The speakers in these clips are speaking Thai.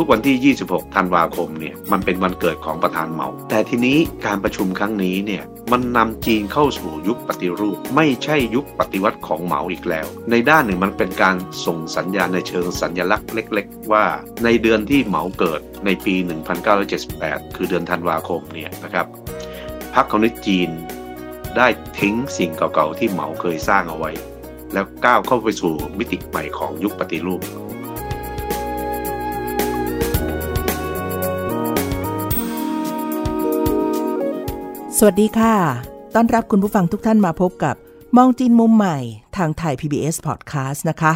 ทุกวันที่ 26 ธันวาคมเนี่ยมันเป็นวันเกิดของประธานเหมา แต่ทีนี้การประชุมครั้งนี้เนี่ยมันนำจีนเข้าสู่ยุคปฏิรูป ไม่ใช่ยุคปฏิวัติของเหมาอีกแล้ว ในด้านหนึ่งมันเป็นการส่งสัญญาณในเชิงสัญญลักษณ์เล็ก ๆ ว่า ในเดือนที่เหมาเกิดในปี 1978 คือเดือนธันวาคมเนี่ยนะครับพรรคคอมมิวนิสต์จีนได้ทิ้งสิ่งเก่าๆที่เหมาเคยสร้างเอาไว้ แล้วก้าวเข้าไปสู่มิติใหม่ของยุคปฏิรูป สวัสดีค่ะ ต้อนรับคุณผู้ฟังทุกท่านมาพบกับ มองจีนมุมใหม่ทางไทย PBS Podcast นะคะ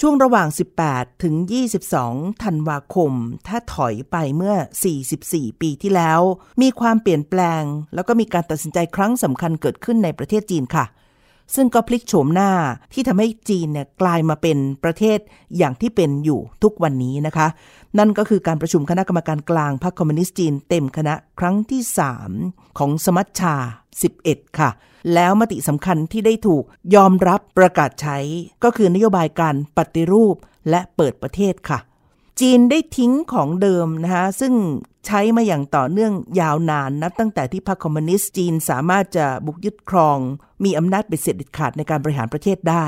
ช่วงระหว่าง 18 ถึง 22 ธันวาคม ถ้าถอยไปเมื่อ 44 ปีที่แล้ว มีความเปลี่ยนแปลง แล้วก็มีการตัดสินใจครั้งสำคัญเกิดขึ้นในประเทศจีนค่ะ ซึ่งก็พลิกโฉมหน้าที่ทำให้จีนเนี่ยกลายมาเป็นประเทศอย่างที่เป็นอยู่ทุกวันนี้นะคะ นั่นก็คือการประชุมคณะกรรมการกลางพรรคคอมมิวนิสต์จีนเต็มคณะครั้งที่ 3 ของสมัชชา 11 ค่ะ แล้วมติสำคัญที่ได้ถูกยอมรับประกาศใช้ ก็คือนโยบายการปฏิรูปและเปิดประเทศค่ะ จีนได้ทิ้งของเดิมนะคะซึ่งใช้มาอย่างต่อเนื่องยาวนานนับตั้งแต่ที่พรรคคอมมิวนิสต์จีนสามารถจะบุกยึดครอง มีอำนาจเป็นเสร็จเด็ดขาดในการบริหารประเทศได้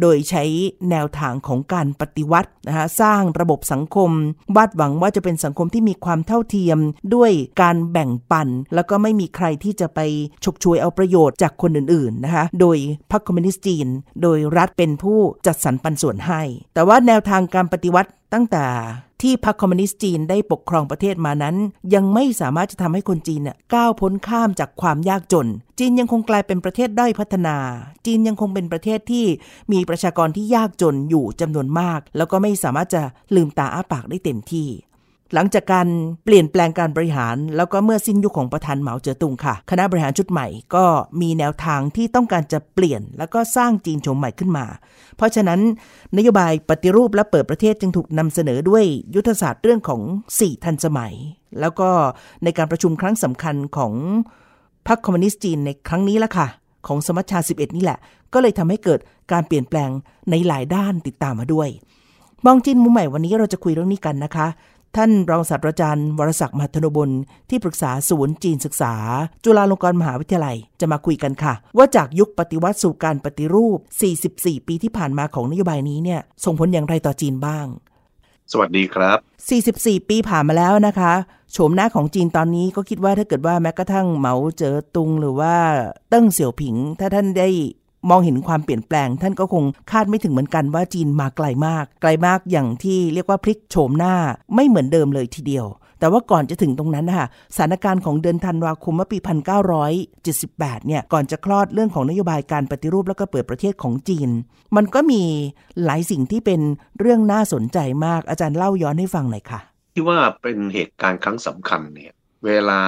โดยใช้แนวทางของการปฏิวัตินะคะสร้างระบบสังคม วาดหวังว่าจะเป็นสังคมที่มีความเท่าเทียมด้วยการแบ่งปัน แล้วก็ไม่มีใครที่จะไปฉกฉวยเอาประโยชน์จากคนอื่นๆนะคะโดยพรรคคอมมิวนิสต์จีน โดยรัฐเป็นผู้จัดสรรปันส่วนให้ แต่ว่าแนวทางการปฏิวัติตั้งแต่ ที่พรรคคอมมิวนิสต์จีนได้ปกครองประเทศมานั้น ยังไม่สามารถจะทำให้คนจีนน่ก้าวพ้นข้ามจากความยากจน จีนยังคงกลายเป็นประเทศด้อยพัฒนา จีนยังคงเป็นประเทศที่มีประชากรที่ยากจนอยู่จำนวนมาก แล้วก็ไม่สามารถจะลืมตาอ้าปากได้เต็มที่ หลังจากการเปลี่ยนแปลงการบริหาร แล้วก็เมื่อสิ้นยุคของประธานเหมาเจ๋อตุงค่ะ คณะบริหารชุดใหม่ก็มีแนวทางที่ต้องการจะเปลี่ยน แล้วก็สร้างจีนโฉมใหม่ขึ้นมา เพราะฉะนั้นนโยบายปฏิรูปและเปิดประเทศจึงถูกนำเสนอด้วยยุทธศาสตร์เรื่องของ 4 ทันสมัย แล้วก็ในการประชุมครั้งสำคัญของพรรคคอมมิวนิสต์จีนในครั้งนี้ละค่ะ ของสมัชชา 11 นี่แหละ ก็เลยทำให้เกิดการเปลี่ยนแปลงในหลายด้านติดตามมาด้วย มองจีนมุมใหม่วันนี้เราจะคุยเรื่องนี้กันนะคะ ท่านรองศาสตราจารย์วรศักดิ์มหัทนบุญที่ปรึกษาศูนย์จีนศึกษา จุฬาลงกรณ์มหาวิทยาลัย จะมาคุยกันค่ะ ว่าจากยุคปฏิวัติสู่การปฏิรูป 44 ปีที่ผ่านมาของนโยบายนี้เนี่ย ส่งผลอย่างไรต่อจีนบ้าง สวัสดีครับ 44 ปีผ่านมาแล้วนะคะโฉมหน้าของจีนตอนนี้ก็คิดว่าถ้าเกิดว่าแม้กระทั่งเหมาเจ๋อตุงหรือว่าเติ้งเสี่ยวผิง ถ้าท่านได้ มองเห็นความเปลี่ยนแปลง ท่านก็คงคาดไม่ถึงเหมือนกันว่าจีนมาไกลมาก ไกลมากอย่างที่เรียกว่าพลิกโฉมหน้าไม่เหมือนเดิมเลยทีเดียว แต่ว่าก่อนจะถึงตรงนั้นนะคะสถานการณ์ของเดือนธันวาคมเมื่อปี 1978 เนี่ยก่อนจะคลอดเรื่องของนโยบายการปฏิรูปแล้วก็เปิดประเทศของจีน มันก็มีหลายสิ่งที่เป็นเรื่องน่าสนใจมากอาจารย์เล่าย้อนให้ฟังหน่อยค่ะที่ว่าเป็นเหตุการณ์ครั้งสำคัญเนี่ยเวลา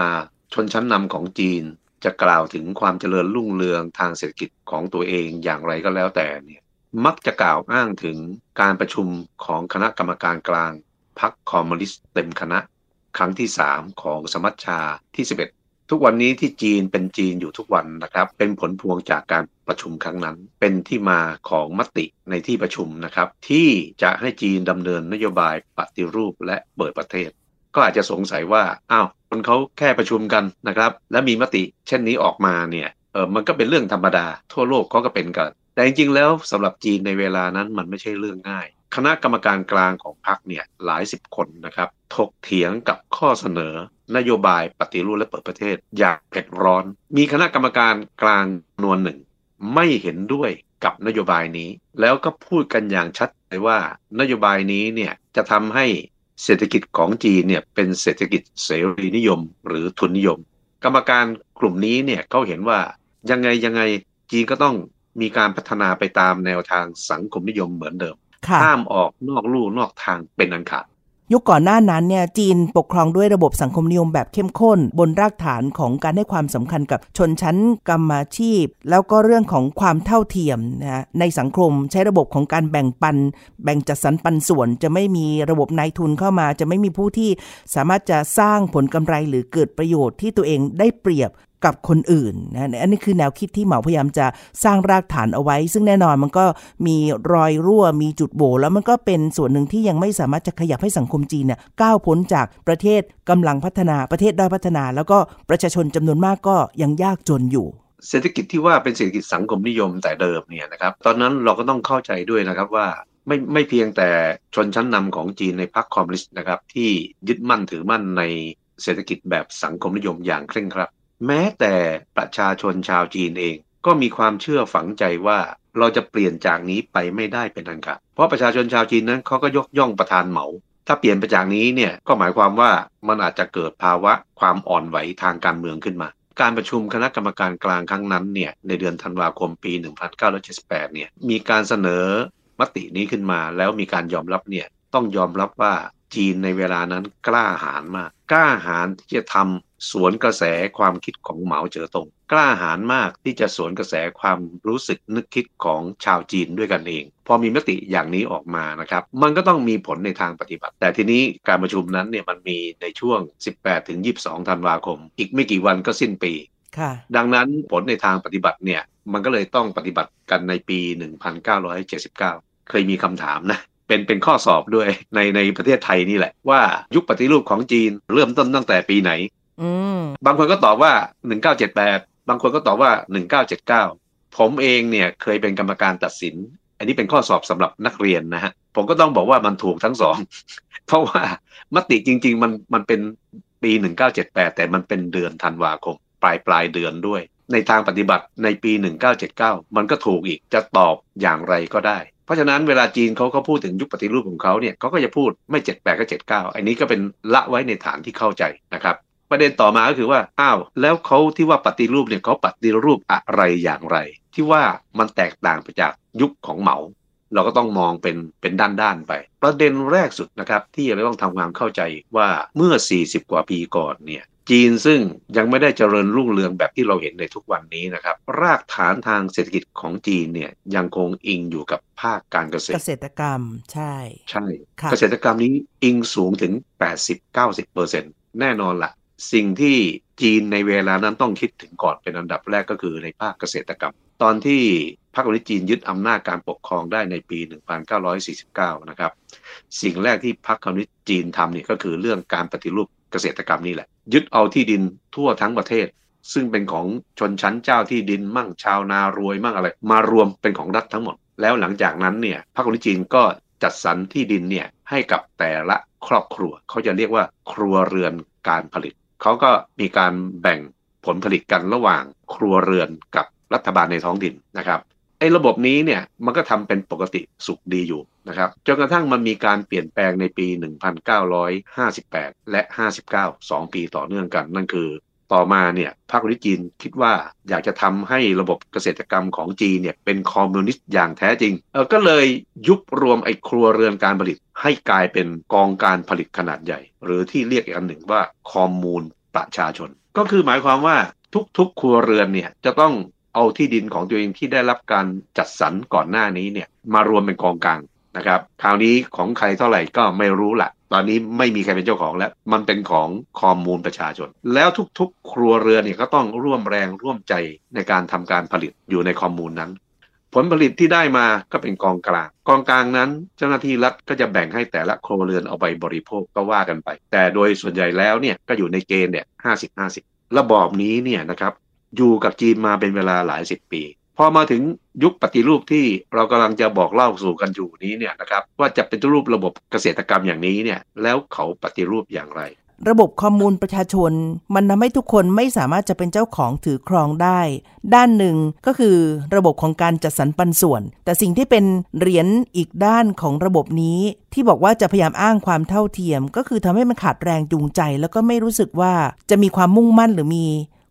ชนชั้นนำของจีน จะกล่าวถึงความเจริญรุ่งเรืองทางเศรษฐกิจของตัวเองอย่างไรก็แล้วแต่เนี่ยมักจะกล่าวอ้างถึงการประชุมของคณะกรรมการกลางพรรคคอมมิวนิสต์เต็มคณะ ครั้งที่ 3 ของสมัชชาที่ 11 ทุกวันนี้ที่จีนเป็นจีนอยู่ทุกวันนะครับ เป็นผลพวงจากการประชุมครั้งนั้น เป็นที่มาของมติในที่ประชุมนะครับ ที่จะให้จีนดำเนินนโยบายปฏิรูปและเปิดประเทศ ก็อาจจะสงสัยว่าอ้าวคนเขาแค่ประชุมกันนะครับ และมีมติเช่นนี้ออกมาเนี่ยเออมันก็เป็นเรื่องธรรมดา ทั่วโลกเขาก็เป็นกัน แต่จริงๆแล้วสำหรับจีนในเวลานั้นมันไม่ใช่เรื่องง่าย คณะกรรมการกลางของพรรคเนี่ยหลายสิบคนนะครับถกเถียงกับข้อเสนอนโยบายปฏิรูปและเปิดประเทศ อย่างเผ็ดร้อน มีคณะกรรมการกลางนวนหนึ่ง ไม่เห็นด้วยกับนโยบายนี้ แล้วก็พูดกันอย่างชัดเลยว่านโยบายนี้เนี่ยจะทำให้ เศรษฐกิจของจีนเนี่ยเป็นเศรษฐกิจเสรีนิยมหรือทุนนิยม กรรมการกลุ่มนี้เนี่ยเขาเห็นว่ายังไงยังไงจีนก็ต้องมีการพัฒนาไปตามแนวทางสังคมนิยมเหมือนเดิมค่ะห้ามออกนอกลู่นอกทางเป็นอันขาด ยุคก่อนหน้านั้นเนี่ยจีนปกครองด้วยระบบสังคมนิยมแบบเข้มข้น บนรากฐานของการให้ความสำคัญกับชนชั้นกรรมาชีพ แล้วก็เรื่องของความเท่าเทียมนะฮะในสังคมใช้ระบบของการแบ่งปัน แบ่งจัดสรรปันส่วน จะไม่มีระบบนายทุนเข้ามา จะไม่มีผู้ที่สามารถจะสร้างผลกำไรหรือเกิดประโยชน์ที่ตัวเองได้เปรียบ กับคนอื่นนะอันนี้คือแนวคิดที่เหมาพยายามจะสร้างรากฐานเอาไว้ ซึ่งแน่นอนมันก็มีรอยรั่วมีจุดโหว่แล้วมันก็เป็นส่วนหนึ่งที่ยังไม่สามารถจะขยับให้สังคมจีนเนี่ยก้าวพ้นจากประเทศกำลังพัฒนาประเทศด้อยพัฒนา แล้วก็ประชาชนจำนวนมากก็ยังยากจนอยู่เศรษฐกิจที่ว่าเป็นเศรษฐกิจสังคมนิยมแต่เดิมเนี่ยนะครับ ตอนนั้นเราก็ต้องเข้าใจด้วยนะครับว่าไม่ไม่เพียงแต่ชนชั้นนำของจีนในพรรคคอมมิวนิสต์นะครับที่ยึดมั่นถือมั่นในเศรษฐกิจแบบสังคมนิยมอย่างเคร่งครัด แม้แต่ประชาชนชาวจีนเอง ก็มีความเชื่อฝังใจว่าเราจะเปลี่ยนจากนี้ไปไม่ได้เป็นอันขาดเพราะประชาชนชาวจีนนั้นเขาก็ยกย่องประธานเหมา ถ้าเปลี่ยนไปจากนี้เนี่ยก็หมายความว่ามันอาจจะเกิดภาวะความอ่อนไหวทางการเมืองขึ้นมา การประชุมคณะกรรมการกลางครั้งนั้นเนี่ยในเดือนธันวาคมปี 1978เนี่ยมีการเสนอมตินี้ขึ้นมาแล้วมีการยอมรับเนี่ยต้องยอมรับว่าจีนในเวลานั้นกล้าหาญมาก กล้าหาญที่จะทำ สวนกระแสความคิดของเหมาเจ๋อตงกล้าหาญมากที่จะสวนกระแสความรู้สึกนึกคิดของชาวจีนด้วยกันเอง พอมีมติอย่างนี้ออกมานะครับ มันก็ต้องมีผลในทางปฏิบัติ แต่ทีนี้การประชุมนั้นเนี่ยมันมีในช่วง 18ถึง22 ธันวาคม อีกไม่กี่วันก็สิ้นปีค่ะดังนั้นผลในทางปฏิบัติเนี่ยมันก็เลยต้องปฏิบัติกันในปี 1979 เคยมีคำถามนะเป็นเป็นข้อสอบด้วยในในประเทศไทยนี่แหละว่ายุคปฏิรูปของจีนเริ่มต้นตั้งแต่ปีไหนอืม บางคนก็ตอบว่า1978บางคนก็ตอบว่า1979ผมเองเนี่ยเคยเป็นกรรมการตัดสิน อันนี้เป็นข้อสอบสำหรับนักเรียนนะฮะผมก็ต้องบอกว่ามันถูกทั้งสอง เพราะว่ามติจริง ๆ มันมันเป็นปี1978แต่มันเป็นเดือนธันวาคม ปลายปลายเดือนด้วย ในทางปฏิบัติในปี 1979 มันก็ถูกอีกจะตอบอย่างไรก็ได้เพราะฉะนั้นเวลาจีนเขาเขาพูดถึงยุคปฏิรูปของเขาเนี่ยเขาก็จะพูดไม่ 78 ก็ 79 อันนี้ก็เป็นละไว้ในฐานที่เข้าใจนะครับ ประเด็นต่อมาก็คือว่าอ้าวแล้วเขาที่ว่าปฏิรูปเนี่ยเขาปฏิรูปอะไรอย่างไร ที่ว่ามันแตกต่างไปจากยุคของเหมา เราก็ต้องมองเป็นเป็นด้านๆไป ประเด็นแรกสุดนะครับ ที่เราต้องทำความเข้าใจว่าเมื่อ 40 กว่าปีก่อนเนี่ยจีนซึ่งยังไม่ได้เจริญรุ่งเรืองแบบที่เราเห็นในทุกวันนี้นะครับ รากฐานทางเศรษฐกิจของจีนเนี่ยยังคงอิงอยู่กับภาคการเกษตเกรษตรกรรมใช่ใช่ค่ะเกษตรกรรมนี้อิงสูงถึง 80-90%แน่นอนละ สิ่งที่จีนในเวลานั้นต้องคิดถึงก่อนเป็นอันดับแรกก็คือในภาคเกษตรกรรม ตอนที่พรรคคอมมิวนิสต์จีนยึดอำนาจการปกครองได้ในปี 1949 นะครับ สิ่งแรกที่พรรคคอมมิวนิสต์จีนทำเนี่ยก็คือเรื่องการปฏิรูปเกษตรกรรมนี่แหละ ยึดเอาที่ดินทั่วทั้งประเทศ ซึ่งเป็นของชนชั้นเจ้าที่ดินมั่งชาวนารวยมั่งอะไร มารวมเป็นของรัฐทั้งหมด แล้วหลังจากนั้นเนี่ยพรรคคอมมิวนิสต์จีนก็จัดสรรที่ดินเนี่ยให้กับแต่ละครอบครัว เขาจะเรียกว่าครัวเรือนการผลิต เขาก็มีการแบ่งผลผลิตกันระหว่างครัวเรือนกับรัฐบาลในท้องถิ่นนะครับไอ้ระบบนี้เนี่ยมันก็ทำเป็นปกติสุขดีอยู่นะครับจนกระทั่งมันมีการเปลี่ยนแปลงในปี 1958 และ 59 2 ปีต่อเนื่องกัน นั่นคือ ต่อมาเนี่ยพรรคคอมมิวนิสต์จีนคิดว่าอยากจะทำให้ระบบเกษตรกรรมของจีนเนี่ยเป็นคอมมิวนิสต์อย่างแท้จริงเออก็เลยยุบรวมไอ้ครัวเรือนการผลิต ให้กลายเป็นกองการผลิตขนาดใหญ่ หรือที่เรียกอีกอันหนึ่งว่าคอมมูนประชาชน ก็คือหมายความว่าทุกๆ ครัวเรือนเนี่ยจะต้องเอาที่ดินของตัวเองที่ได้รับการจัดสรรก่อนหน้านี้เนี่ยมารวมเป็นกองกลาง นะครับคราวนี้ของใครเท่าไหร่ก็ไม่รู้ละตอนนี้ไม่มีใครเป็นเจ้าของแล้ว มันเป็นของคอมมูนประชาชน แล้วทุกๆ ครัวเรือนเนี่ยก็ต้องร่วมแรงร่วมใจในการทำการผลิตอยู่ในคอมมูนนั้น ผลผลิตที่ได้มาก็เป็นกองกลาง กองกลางนั้น เจ้าหน้าที่รัฐก็จะแบ่งให้แต่ละครัวเรือนเอาไปบริโภคก็ว่ากันไป แต่โดยส่วนใหญ่แล้วเนี่ยก็อยู่ในเกณฑ์เนี่ยห้าสิบห้าสิบระบอบนี้เนี่ยนะครับอยู่กับจีนมาเป็นเวลาหลายสิบปี พอมาถึงยุคปฏิรูปที่เรากำลังจะบอกเล่าสู่กันอยู่นี้เนี่ยนะครับว่าจะเป็นรูประบบเกษตรกรรมอย่างนี้เนี่ยแล้วเขาปฏิรูปอย่างไร ระบบคอมมูนประชาชน มันทำให้ทุกคนไม่สามารถจะเป็นเจ้าของถือครองได้ ด้านหนึ่งก็คือระบบของการจัดสรรปันส่วน แต่สิ่งที่เป็นเหรียญอีกด้านของระบบนี้ ที่บอกว่าจะพยายามอ้างความเท่าเทียม ก็คือทำให้มันขาดแรงจูงใจ แล้วก็ไม่รู้สึกว่าจะมีความมุ่งมั่นหรือมี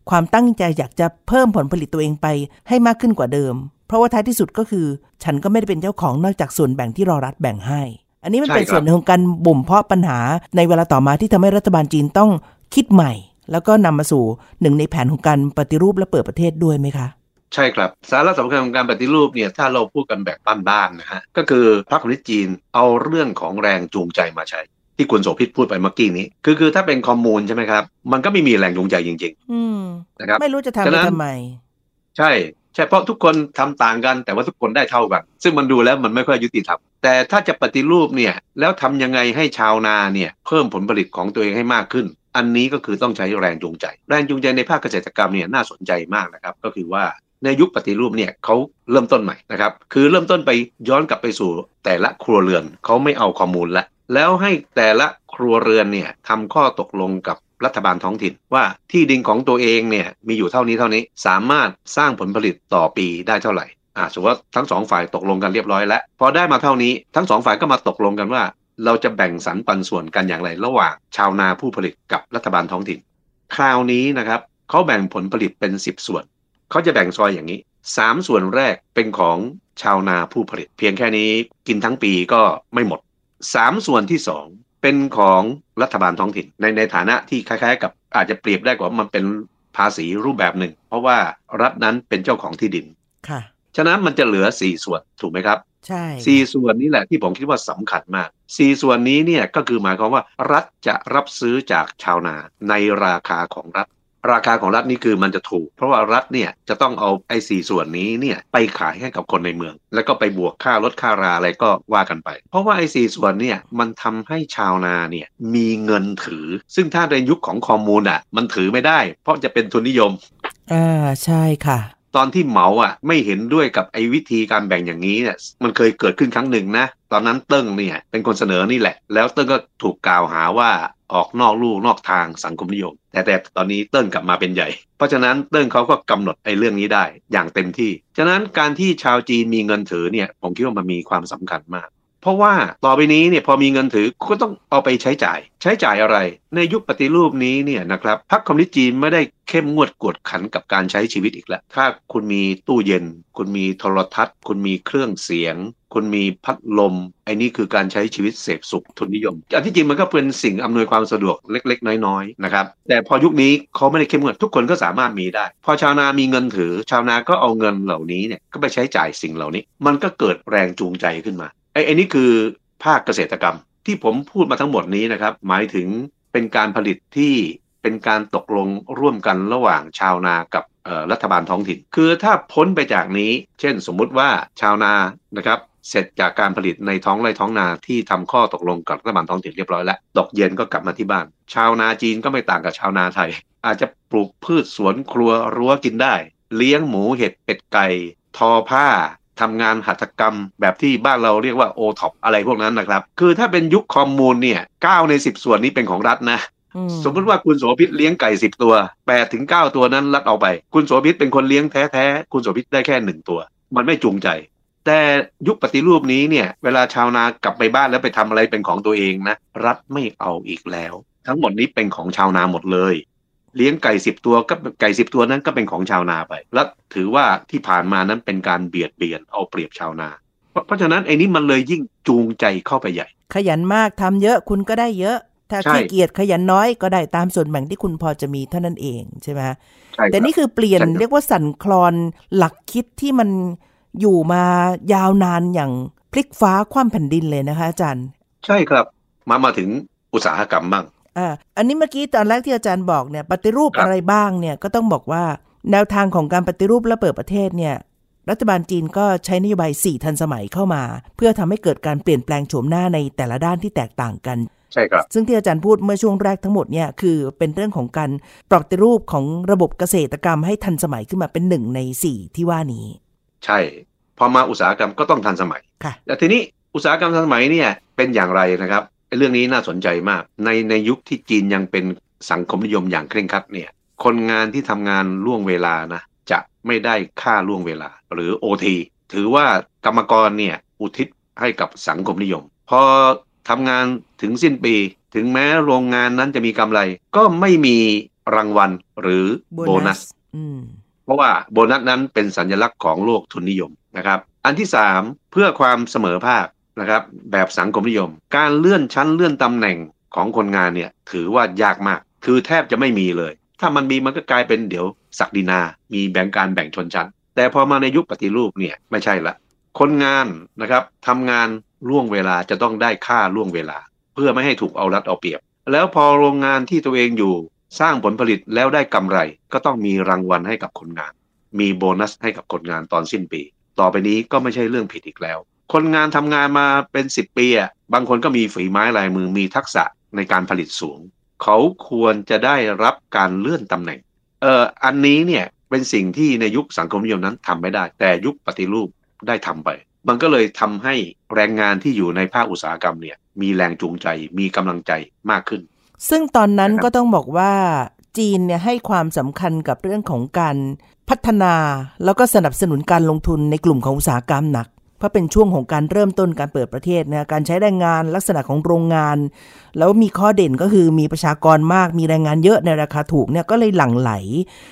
ความตั้งใจอยากจะเพิ่มผลผลิตตัวเองไปให้มากขึ้นกว่าเดิม เพราะว่าท้ายที่สุดก็คือ ฉันก็ไม่ได้เป็นเจ้าของนอกจากส่วนแบ่งที่รอรัฐแบ่งให้ อันนี้มันเป็นส่วนของการบ่มเพาะปัญหาในเวลาต่อมาที่ทำให้รัฐบาลจีนต้องคิดใหม่ แล้วก็นำมาสู่หนึ่งในแผนของการปฏิรูปและเปิดประเทศด้วยไหมคะใช่ครับ สาระสำคัญของการปฏิรูปเนี่ยถ้าเราพูดกันแบบบ้านๆนะฮะก็คือพรรคคอมมิวนิสต์จีนเอาเรื่องของแรงจูงใจมาใช้ ที่คุณโสภิตพูดไปเมื่อกี้นี้ คือคือถ้าเป็นคอมมูนใช่ไหมครับ มันก็ไม่มีแรงจูงใจจริงอืมๆนะครับ ไม่รู้จะทำฉะไปนั้นทำไม ใช่ใช่เพราะทุกคนทำต่างกัน แต่ว่าทุกคนได้เท่ากัน ซึ่งมันดูแล้วมันไม่ค่อยยุติธรรมแต่ถ้าจะปฏิรูปเนี่ย แล้วทำยังไงให้ชาวนาเนี่ย เพิ่มผลผลิตของตัวเองให้มากขึ้น อันนี้ก็คือต้องใช้แรงจูงใจ แรงจูงใจในภาคเกษตรกรรมเนี่ยน่าสนใจมากนะครับ ก็คือว่าในยุคปฏิรูปเนี่ยเขาเริ่มต้นใหม่นะครับ คือเริ่มต้นไปย้อนกลับไปสู่แต่ละครัวเรือนเขาไม่เอาข้อมูลละ แล้วให้แต่ละครัวเรือนเนี่ยทำข้อตกลงกับรัฐบาลท้องถิ่นว่าที่ดินของตัวเองเนี่ยมีอยู่เท่านี้เท่านี้ สามารถสร้างผลผลิตต่อปีได้เท่าไหร่อ่าสมมติว่าทั้งสองฝ่ายตกลงกันเรียบร้อยแล้วพอได้มาเท่านี้ทั้งสองฝ่ายก็มาตกลงกันว่า เราจะแบ่งสรรปันส่วนกันอย่างไร ระหว่างชาวนาผู้ผลิตกับรัฐบาลท้องถิ่น คราวนี้นะครับเขาแบ่งผลผลิตเป็น 10 ส่วนเขาจะแบ่งซอยอย่างนี้ 3 ส่วนแรกเป็นของชาวนาผู้ผลิต เพียงแค่นี้กินทั้งปีก็ไม่หมด 3ส่วนที่2เป็นของรัฐบาลท้องถิ่นในในฐานะที่คล้ายๆ กับอาจจะเปรียบได้กว่ามันเป็นภาษีรูปแบบหนึ่ง เพราะว่ารัฐนั้นเป็นเจ้าของที่ดินค่ะฉะนั้นมันจะเหลือ4ส่วนถูกไหมครับใช่สี่ส่วนนี้แหละที่ผมคิดว่าสำคัญมากสี่ส่วนนี้เนี่ยก็คือหมายความว่ารัฐจะรับซื้อจากชาวนาในราคาของรัฐ ราคาของรัฐนี่คือมันจะถูก เพราะว่ารัฐเนี่ยจะต้องเอาไอ้สี่ส่วนนี้เนี่ยไปขายให้กับคนในเมือง แล้วก็ไปบวกค่ารถค่าราอะไรก็ว่ากันไป เพราะว่าไอ้สี่ส่วนเนี่ยมันทำให้ชาวนาเนี่ยมีเงินถือ ซึ่งถ้าในยุคของคอมมูนอะมันถือไม่ได้ เพราะจะเป็นทุนนิยมอ่าใช่ค่ะตอนที่เหมาอะไม่เห็นด้วยกับไอ้วิธีการแบ่งอย่างนี้เนี่ยมันเคยเกิดขึ้นครั้งหนึ่งนะ ตอนนั้นเติ้งเนี่ยเป็นคนเสนอนี่แหละ แล้วเติ้งก็ถูกกล่าวหาว่า ออกนอกลู่นอกทางสังคมนิยม แต่แต่ตอนนี้เติ้งกลับมาเป็นใหญ่ เพราะฉะนั้นเติ้งเขาก็กำหนดไอ้เรื่องนี้ได้อย่างเต็มที่ ฉะนั้นการที่ชาวจีนมีเงินถือเนี่ยผมคิดว่ามันมีความสำคัญมาก เพราะว่าต่อไปนี้เนี่ยพอมีเงินถือก็ต้องเอาไปใช้จ่าย ใช้จ่ายอะไร ในยุคปฏิรูปนี้เนี่ยนะครับพรรคคอมมิวนิสต์จีนไม่ได้เข้มงวดกวดขันกับการใช้ชีวิตอีกแล้ว ถ้าคุณมีตู้เย็น คุณมีโทรทัศน์ คุณมีเครื่องเสียง คุณมีพัดลมไอ้นี่คือการใช้ชีวิตเสพสุขทุนนิยมอันที่จริงมันก็เป็นสิ่งอำนวยความสะดวกเล็ก ๆ น้อยๆนะครับแต่พอยุคนี้เขาไม่ได้เข้มงวดทุกคนก็สามารถมีได้ พอชาวนามีเงินถือ ชาวนาก็เอาเงินเหล่านี้เนี่ยก็ไปใช้จ่ายสิ่งเหล่านี้ มันก็เกิดแรงจูงใจขึ้นมา ไอ้ไอ้นี่คือภาคเกษตรกรรม ที่ผมพูดมาทั้งหมดนี้นะครับ หมายถึงเป็นการผลิตที่เป็นการตกลงร่วมกันระหว่างชาวนากับรัฐบาลท้องถิ่น คือถ้าพ้นไปจากนี้ เช่นสมมุติว่าชาวนานะครับเสร็จจากการผลิตในท้องไร่ท้องนาที่ทำข้อตกลงกับรัฐบาลท้องถิ่นเรียบร้อยแล้วตกเย็นก็กลับมาที่บ้าน ชาวนาจีนก็ไม่ต่างกับชาวนาไทย อาจจะปลูกพืชสวนครัวรั้วกินได้ เลี้ยงหมูเห็ดเป็ดไก่ ทอผ้า ทำงานหัตถกรรมแบบที่บ้านเราเรียกว่าโอท็อปอะไรพวกนั้นนะครับ คือถ้าเป็นยุคคอมมูนเนี่ย9ใน10ส่วนนี้เป็นของรัฐนะอืมสมมติว่าคุณโสภิตเลี้ยงไก่10ตัว8ถึง9ตัวนั้นรัฐเอาไป คุณโสภิตเป็นคนเลี้ยงแท้ๆ คุณโสภิตได้แค่หนึ่งตัว มันไม่จูงใจ แต่ยุคปฏิรูปนี้เนี่ย เวลาชาวนากลับไปบ้านแล้วไปทำอะไรเป็นของตัวเองนะ รัฐไม่เอาอีกแล้ว ทั้งหมดนี้เป็นของชาวนาหมดเลย เลี้ยงไก่สิบตัวก็ไก่สิบตัวนั้นก็เป็นของชาวนาไป และถือว่าที่ผ่านมานั้นเป็นการเบียดเบียนเอาเปรียบชาวนา เพราะเพราะฉะนั้นไอ้นี้มันเลยยิ่งจูงใจเข้าไปใหญ่ ขยันมากทำเยอะคุณก็ได้เยอะ ถ้าใช่ขี้เกียจขยันน้อยก็ได้ตามส่วนแบ่งที่คุณพอจะมีเท่านั้นเองใช่ไหมใช่ครับแต่นี่คือเปลี่ยนใช่ครับเรียกว่าสั่นคลอนหลักคิดที่มันอยู่มายาวนานอย่างพลิกฟ้าคว่ำแผ่นดินเลยนะคะอาจารย์ ใช่ครับมามาถึงอุตสาหกรรมบ้าง อ่าอันนี้เมื่อกี้ตอนแรกที่อาจารย์บอกเนี่ยปฏิรูปครับอะไรบ้างเนี่ยก็ต้องบอกว่าแนวทางของการปฏิรูปและเปิดประเทศเนี่ยรัฐบาลจีนก็ใช้นโยบาย 4 ทันสมัยเข้ามา เพื่อทำให้เกิดการเปลี่ยนแปลงโฉมหน้าในแต่ละด้านที่แตกต่างกัน ใช่ครับ ซึ่งที่อาจารย์พูดเมื่อช่วงแรกทั้งหมดเนี่ยคือเป็นเรื่องของการปรับปฏิรูปของระบบเกษตรกรรมให้ทันสมัยขึ้นมาเป็นหนึ่งในสี่ที่ว่านี้ ใช่ พอมาอุตสาหกรรมก็ต้องทันสมัยค่ะแต่ทีนี้อุตสาหกรรมทันสมัยเนี่ยเป็นอย่างไรนะครับไอ้ เรื่องนี้น่าสนใจมาก ในในยุคที่จีนยังเป็นสังคมนิยมอย่างเคร่งครัดเนี่ย คนงานที่ทำงานล่วงเวลานะจะไม่ได้ค่าล่วงเวลา หรือ OT ถือว่ากรรมกรเนี่ยอุทิศให้กับสังคมนิยม พอทำงานถึงสิ้นปี ถึงแม้โรงงานนั้นจะมีกำไร ก็ไม่มีรางวัลหรือโบนัสอืมเพราะว่าโบนัสนั้นเป็นสัญลักษณ์ของโลกทุนนิยมนะครับ อันที่สามเพื่อความเสมอภาค นะครับแบบสังคมนิยม การเลื่อนชั้นเลื่อนตำแหน่งของคนงานเนี่ยถือว่ายากมาก คือแทบจะไม่มีเลย ถ้ามันมีมันก็กลายเป็นเดี๋ยวศักดินา มีแบ่งการแบ่งชนชั้น แต่พอมาในยุคปฏิรูปเนี่ยไม่ใช่ละ คนงานนะครับทำงานล่วงเวลาจะต้องได้ค่าล่วงเวลา เพื่อไม่ให้ถูกเอารัดเอาเปรียบ แล้วพอโรงงานที่ตัวเองอยู่สร้างผลผลิตแล้วได้กำไร ก็ต้องมีรางวัลให้กับคนงาน มีโบนัสให้กับคนงานตอนสิ้นปี ต่อไปนี้ก็ไม่ใช่เรื่องผิดอีกแล้ว คนงานทำงานมาเป็น10ปีอะบางคนก็มีฝีไม้ลายมือมีทักษะในการผลิตสูง เขาควรจะได้รับการเลื่อนตำแหน่งเอ่ออันนี้เนี่ยเป็นสิ่งที่ในยุคสังคมนิยมนั้นทำไม่ได้ แต่ยุคปฏิรูปได้ทำไป มันก็เลยทำให้แรงงานที่อยู่ในภาคอุตสาหกรรมเนี่ยมีแรงจูงใจมีกำลังใจมากขึ้น ซึ่งตอนนั้นนะครับก็ต้องบอกว่าจีนเนี่ยให้ความสำคัญกับเรื่องของการพัฒนา แล้วก็สนับสนุนการลงทุนในกลุ่มของอุตสาหกรรมหนักเพ ราะเป็นช่วงของการเริ่มต้นการเปิดประเทศนะการใช้แรงงานลักษณะของโรงงาน แล้วมีข้อเด่นก็คือมีประชากรมากมีแรงงานเยอะในราคาถูกเนี่ยก็เลยหลั่งไหล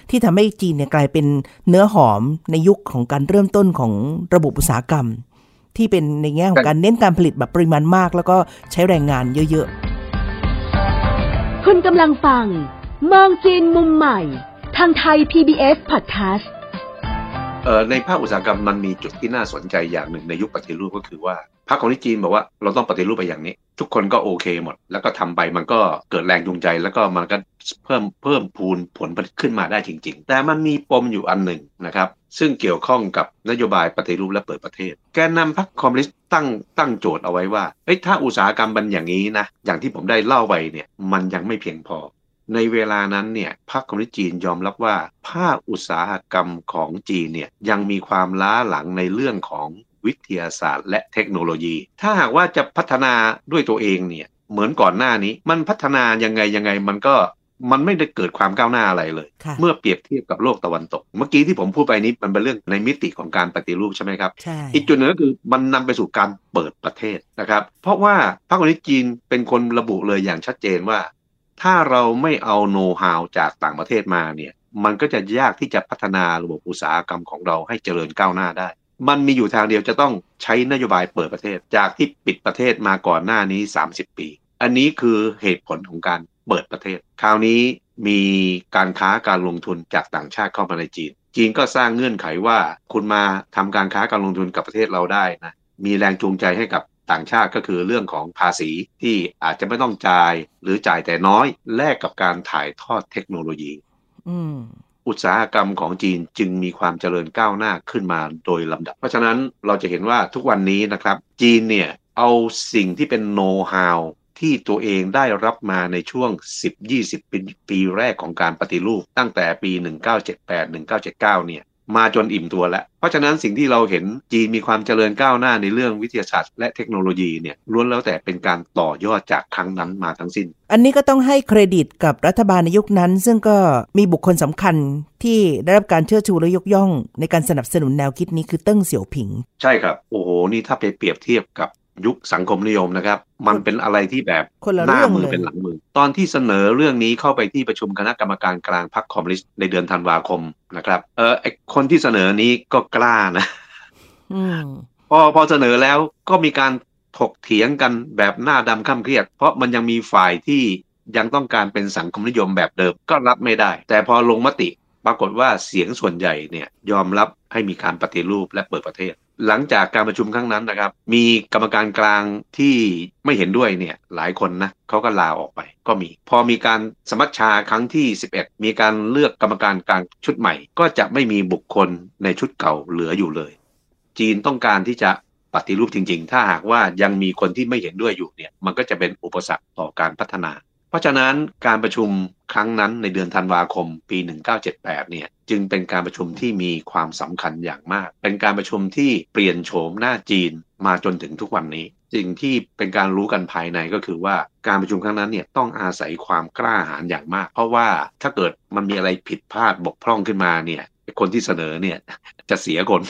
ที่ทำให้จีนเนี่ยกลายเป็นเนื้อหอมในยุคของการเริ่มต้นของระบบอุตสาหกรรม ที่เป็นในแง่ของการเน้นการผลิตแบบปริมาณมาก แล้วก็ใช้แรงงานเยอะๆคุณกำลังฟังมองจีนมุมใหม่ ทางไทย PBS Podcast ในภาคอุตสาหกรรมมันมีจุดที่น่าสนใจอย่างหนึ่งในยุคปฏิรูปก็คือว่าพรรคคอมมิวนิสต์จีนบอกว่าเราต้องปฏิรูปไปอย่างนี้ ทุกคนก็โอเคหมด แล้วก็ทำไปมันก็เกิดแรงจูงใจ แล้วก็มันก็เพิ่มเพิ่มพูนผลผลิตขึ้นมาได้จริง ๆ แต่มันมีปมอยู่อันหนึ่งนะครับ ซึ่งเกี่ยวข้องกับนโยบายปฏิรูปและเปิดประเทศ แกนนำพรรคคอมมิวนิสต์ตั้งตั้งโจทย์เอาไว้ว่าเอ้ยถ้าอุตสาหกรรมมันอย่างนี้นะอย่างที่ผมได้เล่าไปเนี่ยมันยังไม่เพียงพอ ในเวลานั้นเนี่ยพรรคคอมมิวนิสต์จีนยอมรับว่า ภาคอุตสาหกรรมของจีนเนี่ยยังมีความล้าหลังในเรื่องของวิทยาศาสตร์ และเทคโนโลยี ถ้าหากว่าจะพัฒนาด้วยตัวเองเนี่ยเหมือนก่อนหน้านี้ มันพัฒนายังไงยังไงมันก็มันไม่ได้เกิดความก้าวหน้าอะไรเลยค่ะเมื่อเปรียบเทียบกับโลกตะวันตก เมื่อกี้ที่ผมพูดไปนี้มันเป็นเรื่องในมิติของการปฏิรูปใช่ไหมครับใช่อีกจุดหนึ่งก็คือมันนำไปสู่การเปิดประเทศนะครับ เพราะว่าพรรคคอมมิวนิสต์จีนเป็นคนระบุเลยอย่างชัดเจนว่า ถ้าเราไม่เอาโน้ตฮาวจากต่างประเทศมาเนี่ย มันก็จะยากที่จะพัฒนาระบบอุตสาหกรรมของเราให้เจริญก้าวหน้าได้ มันมีอยู่ทางเดียวจะต้องใช้นโยบายเปิดประเทศ จากที่ปิดประเทศมาก่อนหน้านี้ 30 ปี อันนี้คือเหตุผลของการเปิดประเทศ คราวนี้มีการค้าการลงทุนจากต่างชาติเข้ามาในจีน จีนก็สร้างเงื่อนไขว่าคุณมาทำการค้าการลงทุนกับประเทศเราได้นะมีแรงจูงใจให้กับ ต่างชาติก็คือเรื่องของภาษีที่อาจจะไม่ต้องจ่ายหรือจ่ายแต่น้อยแลกกับการถ่ายทอดเทคโนโลยีอืมอุตสาหกรรมของจีนจึงมีความเจริญก้าวหน้าขึ้นมาโดยลำดับ เพราะฉะนั้นเราจะเห็นว่าทุกวันนี้นะครับ จีนเนี่ยเอาสิ่งที่เป็นโน้ตฮาวที่ตัวเองได้รับมาในช่วง 10-20 ปีปีแรกของการปฏิรูป ตั้งแต่ปี 1978-1979 เนี่ย มาจนอิ่มตัวแล้ว เพราะฉะนั้นสิ่งที่เราเห็นจีนมีความเจริญก้าวหน้าในเรื่องวิทยาศาสตร์และเทคโนโลยีเนี่ยล้วนแล้วแต่เป็นการต่อยอดจากครั้งนั้นมาทั้งสิ้น อันนี้ก็ต้องให้เครดิตกับรัฐบาลในยุคนั้น ซึ่งก็มีบุคคลสำคัญที่ได้รับการเชื่อชูและยกย่อง ในการสนับสนุนแนวคิดนี้คือเติ้งเสี่ยวผิง ใช่ครับ โอ้โห นี่ถ้าไปเปรียบเทียบกับ ยุคสังคมนิยมนะครับ มันเป็นอะไรที่แบบคนละหน้าเรื่องมือเลยเป็นหลังมือ ตอนที่เสนอเรื่องนี้เข้าไปที่ประชุมคณะกรรมการกลางพรรคคอมมิวนิสต์ในเดือนธันวาคมนะครับ เออไอคนที่เสนอนี้ก็กล้านะอืมพอพอเสนอแล้วก็มีการถกเถียงกันแบบหน้าดำข้ามเครียด เพราะมันยังมีฝ่ายที่ยังต้องการเป็นสังคมนิยมแบบเดิมก็รับไม่ได้ แต่พอลงมติปรากฏว่าเสียงส่วนใหญ่เนี่ยยอมรับให้มีการปฏิรูปและเปิดประเทศ หลังจากการประชุมครั้งนั้นนะครับ มีกรรมการกลางที่ไม่เห็นด้วยเนี่ยหลายคนนะเขาก็ลาออกไปก็มี พอมีการสมัชชาครั้งที่ 11 มีการเลือกกรรมการกลางชุดใหม่ ก็จะไม่มีบุคคลในชุดเก่าเหลืออยู่เลย จีนต้องการที่จะปฏิรูปจริง ๆ ถ้าหากว่ายังมีคนที่ไม่เห็นด้วยอยู่เนี่ย มันก็จะเป็นอุปสรรคต่อการพัฒนา เพราะฉะนั้นการประชุมครั้งนั้นในเดือนธันวาคมปี 1978 เนี่ยจึงเป็นการประชุมที่มีความสำคัญอย่างมาก เป็นการประชุมที่เปลี่ยนโฉมหน้าจีนมาจนถึงทุกวันนี้ สิ่งที่เป็นการรู้กันภายในก็คือว่าการประชุมครั้งนั้นเนี่ยต้องอาศัยความกล้าหาญอย่างมาก เพราะว่าถ้าเกิดมันมีอะไรผิดพลาดบกพร่องขึ้นมาเนี่ย คนที่เสนอเนี่ย จะเสียคน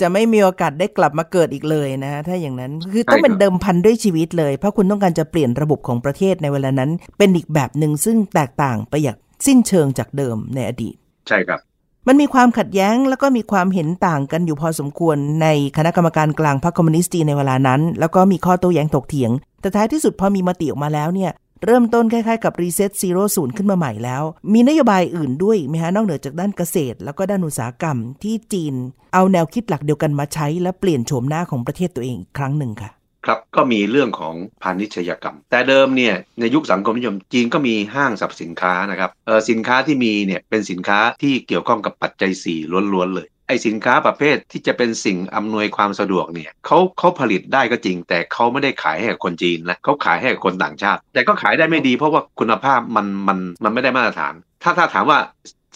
จะไม่มีโอกาสได้กลับมาเกิดอีกเลยนะ ถ้าอย่างนั้นคือต้องใช่ครับเป็นเดิมพันด้วยชีวิตเลย เพราะคุณต้องการจะเปลี่ยนระบบของประเทศในเวลานั้น เป็นอีกแบบหนึ่งซึ่งแตกต่างไปอย่างสิ้นเชิงจากเดิมในอดีต ใช่ครับมันมีความขัดแย้งแล้วก็มีความเห็นต่างกันอยู่พอสมควรในคณะกรรมการกลางพรรคคอมมิวนิสต์จีนในเวลานั้น แล้วก็มีข้อโต้แย้งถกเถียง แต่ท้ายที่สุดพอมีมติออกมาแล้วเนี่ย เริ่มต้นคล้ายๆกับ reset zero ศูนย์ขึ้นมาใหม่แล้ว มีนโยบายอื่นด้วยไหมฮะนอกเหนือจากด้านเกษตร แล้วก็ด้านอุตสาหกรรมที่จีน เอาแนวคิดหลักเดียวกันมาใช้ และเปลี่ยนโฉมหน้าของประเทศตัวเองอีกครั้งหนึ่งค่ะครับก็มีเรื่องของพาณิชยกรรม แต่เดิมเนี่ยในยุคสังคมนิยมจีนก็มีห้างสรรพสินค้านะครับสินค้าที่มีเนี่ยเป็นสินค้าที่เกี่ยวข้องกับปัจจัยสี่ล้วนๆเลย ไอสินค้าประเภทที่จะเป็นสิ่งอำนวยความสะดวกเนี่ยเขาเขาผลิตได้ก็จริง แต่เขาไม่ได้ขายให้กับคนจีนนะเขาขายให้กับคนต่างชาติ แต่ก็ขายได้ไม่ดีเพราะว่าคุณภาพมันมันมันไม่ได้มาตรฐาน ถ้าถ้าถามว่า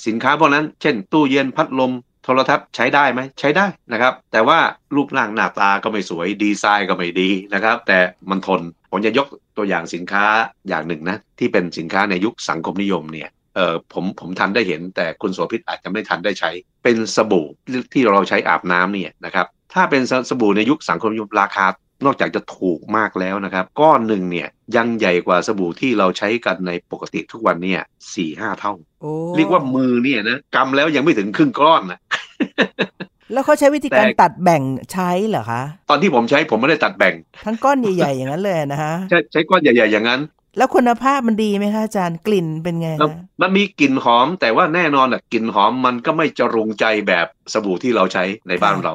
สินค้าพวกนั้น เช่น ตู้เย็นพัดลมโทรทัศน์ใช้ได้ไหมใช้ได้นะครับ แต่ว่ารูปร่างหน้าตาก็ไม่สวยดีไซน์ก็ไม่ดีนะครับ แต่มันทนผมจะยกตัวอย่างสินค้าอย่างหนึ่งนะที่เป็นสินค้าในยุคสังคมนิยมเนี่ย ออผมผมทันได้เห็น แต่คุณโสภิตอาจจะไม่ทันได้ใช้ เป็นสบู่ที่เราใช้อาบน้ำเนี่ยนะครับถ้าเป็นสสบู่ในยุคสังคมนิยมราคานอกจากจะถูกมากแล้วนะครับ ก้อนหนึ่งเนี่ยยังใหญ่กว่าสบู่ที่เราใช้กันในปกติทุกวันเนี่ยสี่ห้าเท่าโอ้เรียกว่ามือเนี่ยนะกำแล้วยังไม่ถึงครึ่งก้อนนะแล้วเขาใช้วิธีการแต่ตัดแบ่งใช้เหรอคะ ตอนที่ผมใช้ผมไม่ได้ตัดแบ่ง ทั้งก้อนใหญ่ๆอย่างนั้นเลยนะฮะใช้ใช้ก้อนใหญ่ๆอย่างนั้น แล้วคุณภาพมันดีไหมคะอาจารย์กลิ่นเป็นไงแล้วฮะมันมีกลิ่นหอม แต่ว่าแน่นอนอะกลิ่นหอมมันก็ไม่จรุงใจแบบสบู่ที่เราใช้ในบ้านเรา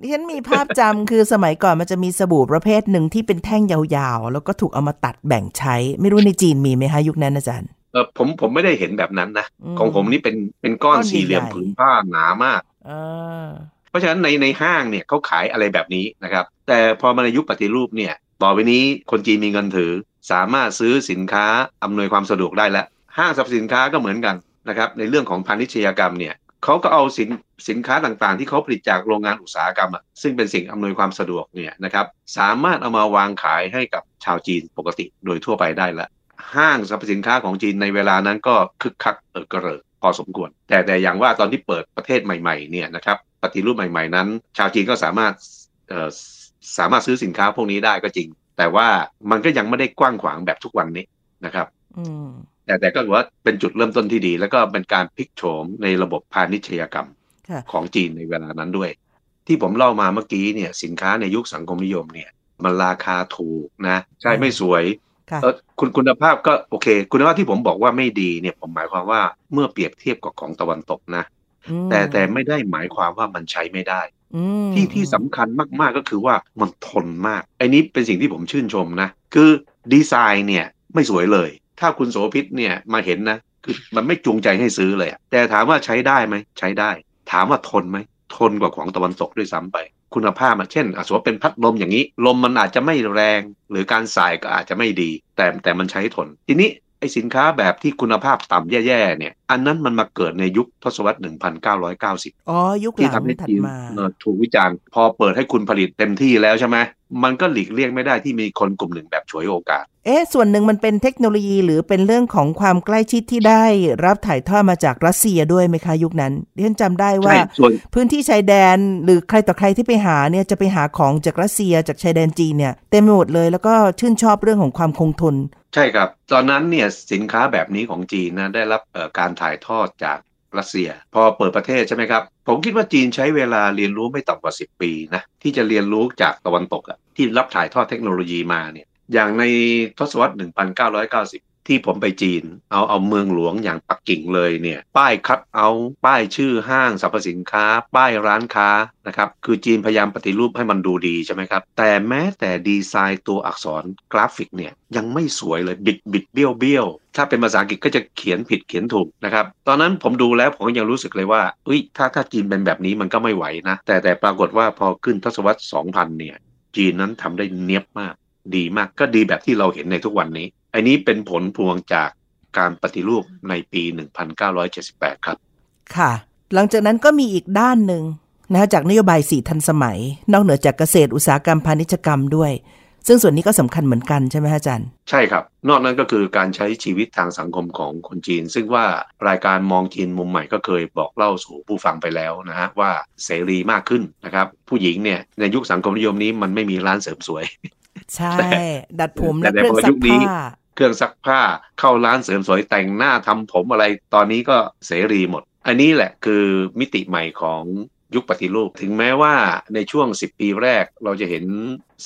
ดิฉันมีภาพจำคือสมัยก่อนมันจะมีสบู่ประเภทหนึ่งที่เป็นแท่งยาวๆ แล้วก็ถูกเอามาตัดแบ่งใช้ ไม่รู้ในจีนมีไหมคะยุคนั้นอาจารย์เออผมผมไม่ได้เห็นแบบนั้นนะอืมของผมนี่เป็นเป็นก้อนก้อนสี่เหลี่ยมใหญ่ๆผืนผ้าหนามากอ่าเพราะฉะนั้นในในห้างเนี่ยเขาขายอะไรแบบนี้นะครับ แต่พอมาในยุคปฏิรูปเนี่ย ต่อไปนี้คนจีนมีเงินถือ สามารถซื้อสินค้าอำนวยความสะดวกได้แล้วห้างสรรพสินค้าก็เหมือนกันนะครับในเรื่องของพาณิชยกรรมเนี่ยเขาก็เอาสินสินค้าต่างๆ ที่เขาผลิตจากโรงงานอุตสาหกรรมอะซึ่งเป็นสิ่งอำนวยความสะดวกเนี่ยนะครับสามารถเอามาวางขายให้กับชาวจีนปกติโดยทั่วไปได้ล้วห้างสรรพสินค้าของจีนในเวลานั้นก็คึกคักเออกระเริกพอสมควร แต่แต่อย่างว่าตอนที่เปิดประเทศใหม่ๆเนี่ยนะครับปฏิรูปใหม่ๆนั้น ชาวจีนก็สามารถ สามารถซื้อสินค้าพวกนี้ได้ก็จริง แต่ว่ามันก็ยังไม่ได้กว้างขวางแบบทุกวันนี้นะครับอืมแต่แต่ก็ถือว่าเป็นจุดเริ่มต้นที่ดี แล้วก็เป็นการพลิกโฉมในระบบพาณิชยกรรมค่ะของจีนในเวลานั้นด้วย ที่ผมเล่ามาเมื่อกี้เนี่ย สินค้าในยุคสังคมนิยมเนี่ย มันราคาถูกนะ ใช่ไม่สวยค่ะเออคุณคุณภาพก็โอเค คุณภาพที่ผมบอกว่าไม่ดีเนี่ย ผมหมายความว่าเมื่อเปรียบเทียบกับของตะวันตกนะอืมแต่แต่ไม่ได้หมายความว่ามันใช้ไม่ได้อืม ที่ที่สำคัญมากๆก็คือว่ามันทนมากไอ้นี้เป็นสิ่งที่ผมชื่นชมนะ คือดีไซน์เนี่ยไม่สวยเลย ถ้าคุณโสภิตเนี่ยมาเห็นนะคือมันไม่จูงใจให้ซื้อเลย แต่ถามว่าใช้ได้ไหมใช้ได้ ถามว่าทนไหมทนกว่าของตะวันตกด้วยซ้ำไป คุณภาพมันเช่นอสมมติว่าเป็นพัดลมอย่างนี้ ลมมันอาจจะไม่แรง หรือการสายก็อาจจะไม่ดี แต่แต่มันใช้ทน ทีนี้ไอสินค้าแบบที่คุณภาพต่ำแย่ๆเนี่ยอันนั้นมันมาเกิดในยุคทศวรรษ 1990 อ๋อ ยุคหที่ลังทำให้ถัดจีนมาเอ่อถูกวิจารณ์พอเปิดให้คุณผลิตเต็มที่แล้วใช่ไหมมันก็หลีกเลี่ยงไม่ได้ที่มีคนกลุ่มหนึ่งแบบฉวยโอกาส เอ๊ะ ส่วนหนึ่งมันเป็นเทคโนโลยีหรือเป็นเรื่องของความใกล้ชิดที่ได้รับถ่ายทอดมาจากรัสเซียด้วยไหมคะยุคนั้นดิฉันจำได้ว่าใช่ส่วนพื้นที่ชายแดนหรือใครต่อใครที่ไปหาเนี่ยจะไปหาของจากรัสเซียจากชายแดนจีนเนี่ยเต็มไปหมดเลยแล้วก็ชื่นชอบเรื่องของความคงทน ใช่ครับ ตอนนั้นเนี่ยสินค้าแบบนี้ของจีนนะได้รับเอ่อการถ่ายทอดจากรัสเซีย พอเปิดประเทศใช่ไหมครับ ผมคิดว่าจีนใช้เวลาเรียนรู้ไม่ต่ำกว่า 10 ปีนะที่จะเรียนรู้จากตะวันตกอะที่รับถ่ายทอดเทคโนโลยีมาเนี่ยอย่างในทศวรรษ 1990 ที่ผมไปจีน เอาเอาเมืองหลวงอย่างปักกิ่งเลยเนี่ย ป้ายคัดเอาป้ายชื่อห้างสรรพสินค้า ป้ายร้านค้านะครับ คือจีนพยายามปฏิรูปให้มันดูดีใช่ไหมครับ แต่แม้แต่ดีไซน์ตัวอักษรกราฟิกเนี่ยยังไม่สวยเลยบิดบิดเบี้ยวเบี้ยวถ้าเป็นภาษาอังกฤษก็จะเขียนผิดเขียนถูกนะครับ ตอนนั้นผมดูแล้วผมยังรู้สึกเลยว่าเอ้ยถ้าถ้าจีนเป็นแบบนี้มันก็ไม่ไหวนะ แต่แต่ปรากฏว่าพอขึ้นทศวรรษ 2000 เนี่ย จีนนั้นทำได้เนียบมาก ดีมากก็ดีแบบที่เราเห็นในทุกวันนี้ อันนี้เป็นผลพวงจากการปฏิรูปในปี 1978 ครับ ค่ะ หลังจากนั้นก็มีอีกด้านหนึ่งนะคะจากนโยบายสีทันสมัย นอกเหนือจากเกษตรอุตสาหกรรมพาณิชยกรรมด้วย ซึ่งส่วนนี้ก็สำคัญเหมือนกันใช่ไหมคะอาจารย์ ใช่ครับ นอกนั้นก็คือการใช้ชีวิตทางสังคมของคนจีน ซึ่งว่ารายการมองจีนมุมใหม่ก็เคยบอกเล่าสู่ผู้ฟังไปแล้วนะฮะว่าเสรีมากขึ้นนะครับ ผู้หญิงเนี่ยในยุคสังคมนิยมนี้มันไม่มีร้านเสริมสวย ใช่แต่ดัดผมแต่และเครื่องในซัยุกคนี้ผ้าเครื่องซักผ้าเข้าร้านเสริมสวยแต่งหน้าทำผมอะไรตอนนี้ก็เสรีหมด อันนี้แหละคือมิติใหม่ของยุคปฏิรูป ถึงแม้ว่าในช่วง 10 ปีแรกเราจะเห็น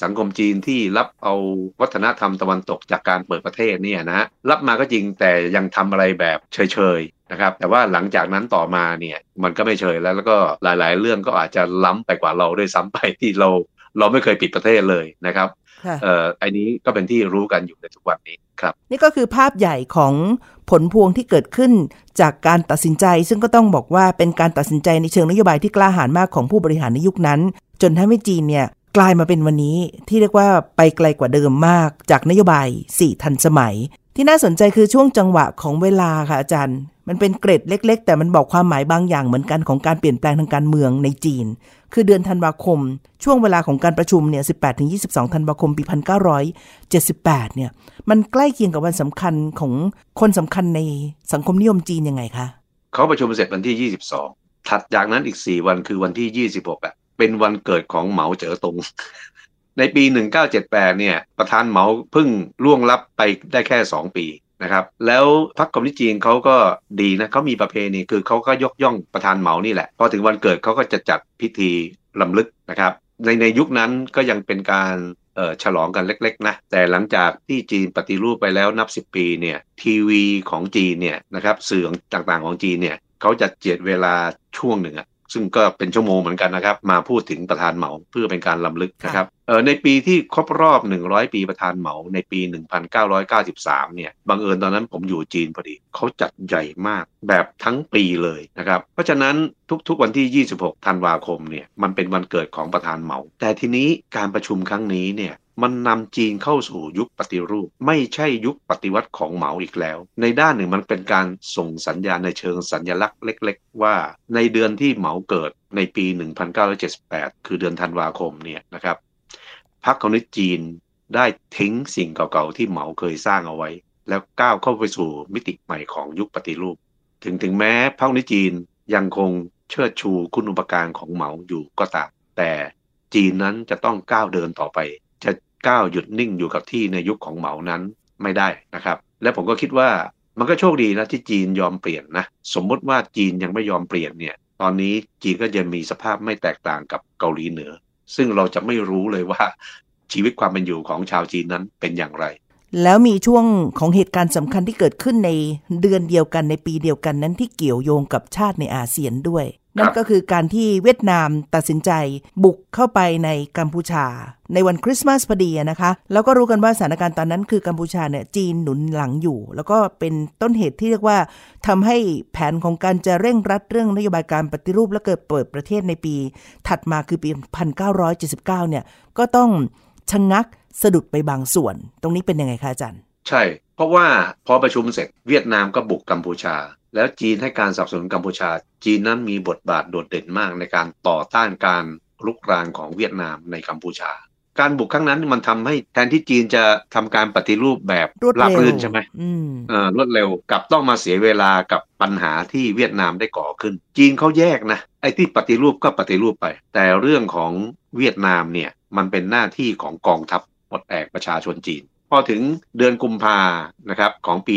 สังคมจีนที่รับเอาวัฒนธรรมตะวันตกจากการเปิดประเทศเนี่ยนะรับมาก็จริงแต่ยังทำอะไรแบบเฉยๆนะครับ แต่ว่าหลังจากนั้นต่อมาเนี่ยมันก็ไม่เฉยแล้วแล้วก็หลายๆ เรื่องก็อาจจะล้ำไปกว่าเราด้วยซ้ำไปที่เราเราไม่เคยปิดประเทศเลยนะครับค่ะ เอ่ออันนี้ก็เป็นที่รู้กันอยู่ในทุกวันนี้ครับ นี่ก็คือภาพใหญ่ของผลพวงที่เกิดขึ้นจากการตัดสินใจ ซึ่งก็ต้องบอกว่าเป็นการตัดสินใจในเชิงนโยบายที่กล้าหาญมากของผู้บริหารในยุคนั้น จนทำให้จีนเนี่ยกลายมาเป็นวันนี้ที่เรียกว่าไปไกลกว่าเดิมมาก จากนโยบาย 4 ทันสมัย ที่น่าสนใจคือช่วงจังหวะของเวลาค่ะอาจารย์ มันเป็นเกร็ดเล็ก ๆ แต่มันบอกความหมายบางอย่างเหมือนกันของการเปลี่ยนแปลงทางการเมืองในจีน คือเดือนธันวาคม ช่วงเวลาของการประชุมเนี่ย 18-22 ธันวาคม ปี 1978 เนี่ย มันใกล้เคียงกับวันสำคัญของคนสำคัญในสังคมนิยมจีนยังไงคะ เขาประชุมเสร็จวันที่ 22 ถัดจากนั้นอีก 4 วันคือวันที่ 26อะเป็นวันเกิดของเหมาเจ๋อตง ในปี 1978 เนี่ย ประธานเหมาเพิ่งล่วงลับไปได้แค่ 2 ปี นะครับ แล้วพรรคคอมมิวนิสต์จีนเขาก็ดีนะเขามีประเพณีคือเขาก็ยกย่องประธานเหมานี่แหละ พอถึงวันเกิดเขาก็จะจัดพิธีลำลึกนะครับ ในในยุคนั้นก็ยังเป็นการเฉลองกันเล็กๆนะแต่หลังจากที่จีนปฏิรูปไปแล้วนับ 10 ปีเนี่ยทีวีของจีนเนี่ยนะครับสื่อต่างๆของจีนเนี่ยเขาจะเจียดเวลาช่วงหนึ่งอะ ซึ่งก็เป็นชั่วโมงเหมือนกันนะครับ มาพูดถึงประธานเหมาเพื่อเป็นการลำลึกนะครับเออในปีที่ครบรอบ 100 ปีประธานเหมาในปี 1993 เนี่ยบังเอิญตอนนั้นผมอยู่จีนพอดีเขาจัดใหญ่มากแบบทั้งปีเลยนะครับ เพราะฉะนั้นทุกๆวันที่ 26 ธันวาคมเนี่ยมันเป็นวันเกิดของประธานเหมา แต่ทีนี้การประชุมครั้งนี้เนี่ย มันนำจีนเข้าสู่ยุคปฏิรูป ไม่ใช่ยุคปฏิวัติของเหมาอีกแล้ว ในด้านหนึ่งมันเป็นการส่งสัญญาณในเชิงสัญญลักษณ์เล็ก ๆ ว่าในเดือนที่เหมาเกิดในปี 1978 คือเดือนธันวาคมเนี่ยนะครับพรรคคอมมิวนิสต์จีนได้ทิ้งสิ่งเก่าๆที่เหมาเคยสร้างเอาไว้ แล้วก้าวเข้าไปสู่มิติใหม่ของยุคปฏิรูป ถึงถึงแม้พรรคคอมมิวนิสต์จีนยังคงเชิดชูคุณอุปการของเหมาอยู่ก็ตามแต่จีนนั้นจะต้องก้าวเดินต่อไป ก้าวหยุดนิ่งอยู่กับที่ในยุคของเหมานั้นไม่ได้นะครับ และผมก็คิดว่ามันก็โชคดีนะที่จีนยอมเปลี่ยนนะสมมติว่าจีนยังไม่ยอมเปลี่ยนเนี่ย ตอนนี้จีนก็จะมีสภาพไม่แตกต่างกับเกาหลีเหนือ ซึ่งเราจะไม่รู้เลยว่าชีวิตความเป็นอยู่ของชาวจีนนั้นเป็นอย่างไร แล้วมีช่วงของเหตุการณ์สำคัญที่เกิดขึ้นในเดือนเดียวกันในปีเดียวกันนั้นที่เกี่ยวโยงกับชาติในอาเซียนด้วย นั่นก็คือการที่เวียดนามตัดสินใจบุกเข้าไปในกัมพูชา ในวันคริสต์มาสพอดีนะคะ แล้วก็รู้กันว่าสถานการณ์ตอนนั้นคือกัมพูชาเนี่ยจีนหนุนหลังอยู่ แล้วก็เป็นต้นเหตุที่เรียกว่าทำให้แผนของการจะเร่งรัดเรื่องนโยบายการปฏิรูปและเกิดเปิดประเทศในปี ถัดมาคือปี 1979 เนี่ยก็ต้องชะงงักสะดุดไปบางส่วน ตรงนี้เป็นยังไงคะอาจารย์ ใช่ เพราะว่าพอประชุมเสร็จเวียดนามก็บุกกัมพูชา แล้วจีนให้การสนับสนุนกัมพูชา จีนนั้นมีบทบาทโดดเด่นมากในการต่อต้านการลุกรานของเวียดนามในกัมพูชา การบุกครั้งนั้นมันทำให้แทนที่จีนจะทำการปฏิรูปแบบรวดราบเร็วรื่นใช่ไหมอืมเอ่อรวดเร็วกลับต้องมาเสียเวลากับปัญหาที่เวียดนามได้ก่อขึ้น จีนเขาแยกนะไอ้ที่ปฏิรูปก็ปฏิรูปไป แต่เรื่องของเวียดนามเนี่ยมันเป็นหน้าที่ของกองทัพปลดแอกประชาชนจีน พอถึงเดือนกุมภานะครับของปี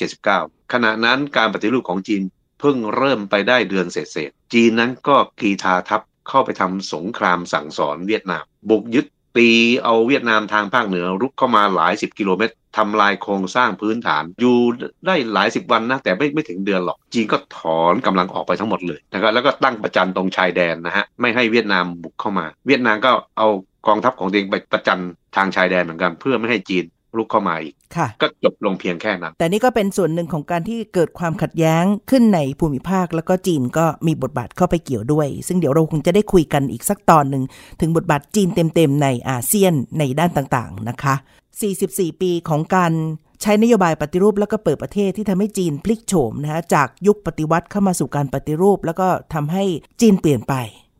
1979 ขณะนั้นการปฏิรูปของจีนเพิ่งเริ่มไปได้เดือนเศษๆจีนนั้นก็กีธาทัพเข้าไปทำสงครามสั่งสอนเวียดนาม บุกยึด ตีเอาเวียดนามทางภาคเหนือรุกเข้ามาหลายสิบกิโลเมตรทำลายโครงสร้างพื้นฐาน อยู่ได้หลายสิบวันนะ แต่ไม่ไม่ถึงเดือนหรอก จีนก็ถอนกำลังออกไปทั้งหมดเลยนะครับแล้วก็ตั้งประจันตรงชายแดนนะฮะ ไม่ให้เวียดนามบุกเข้ามา เวียดนามก็เอากองทัพของตัวเองไปประจันทางชายแดนเหมือนกัน เพื่อไม่ให้จีนรุกเข้ามาอีก ก็จบลงเพียงแค่นั้น แต่นี่ก็เป็นส่วนหนึ่งของการที่เกิดความขัดแย้งขึ้นในภูมิภาค แล้วก็จีนก็มีบทบาทเข้าไปเกี่ยวด้วย ซึ่งเดี๋ยวเราคงจะได้คุยกันอีกสักตอนหนึ่งถึงบทบาทจีนเต็มๆในอาเซียนในด้านต่างๆนะคะ 44 ปีของการใช้นโยบายปฏิรูปแล้วก็เปิดประเทศที่ทำให้จีนพลิกโฉมนะคะจากยุคปฏิวัติเข้ามาสู่การปฏิรูป แล้วก็ทำให้จีนเปลี่ยนไป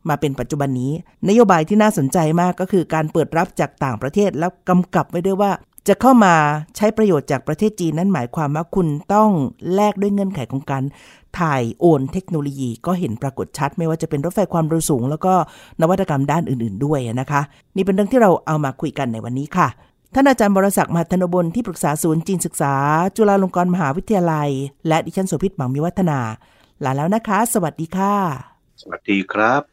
มาเป็นปัจจุบันนี้ นโยบายที่น่าสนใจมากก็คือการเปิดรับจากต่างประเทศแล้วกำกับไว้ด้วยว่า จะเข้ามาใช้ประโยชน์จากประเทศจีนนั้นหมายความว่าคุณต้องแลกด้วยเงื่อนไขของการถ่ายโอนเทคโนโลยีก็เห็นปรากฏชัด ไม่ว่าจะเป็นรถไฟความเร็วสูง แล้วก็นวัตกรรมด้านอื่น ๆ ด้วยนะคะ นี่เป็นเรื่องที่เราเอามาคุยกันในวันนี้ค่ะท่านอาจารย์บรศักดิ์มหัทนบลที่ปรึกษาศูนย์จีนศึกษา จุฬาลงกรณ์มหาวิทยาลัย และดิฉันโสภิตหมังมีวัฒนาลาแล้วนะคะ สวัสดีค่ะ สวัสดีครับ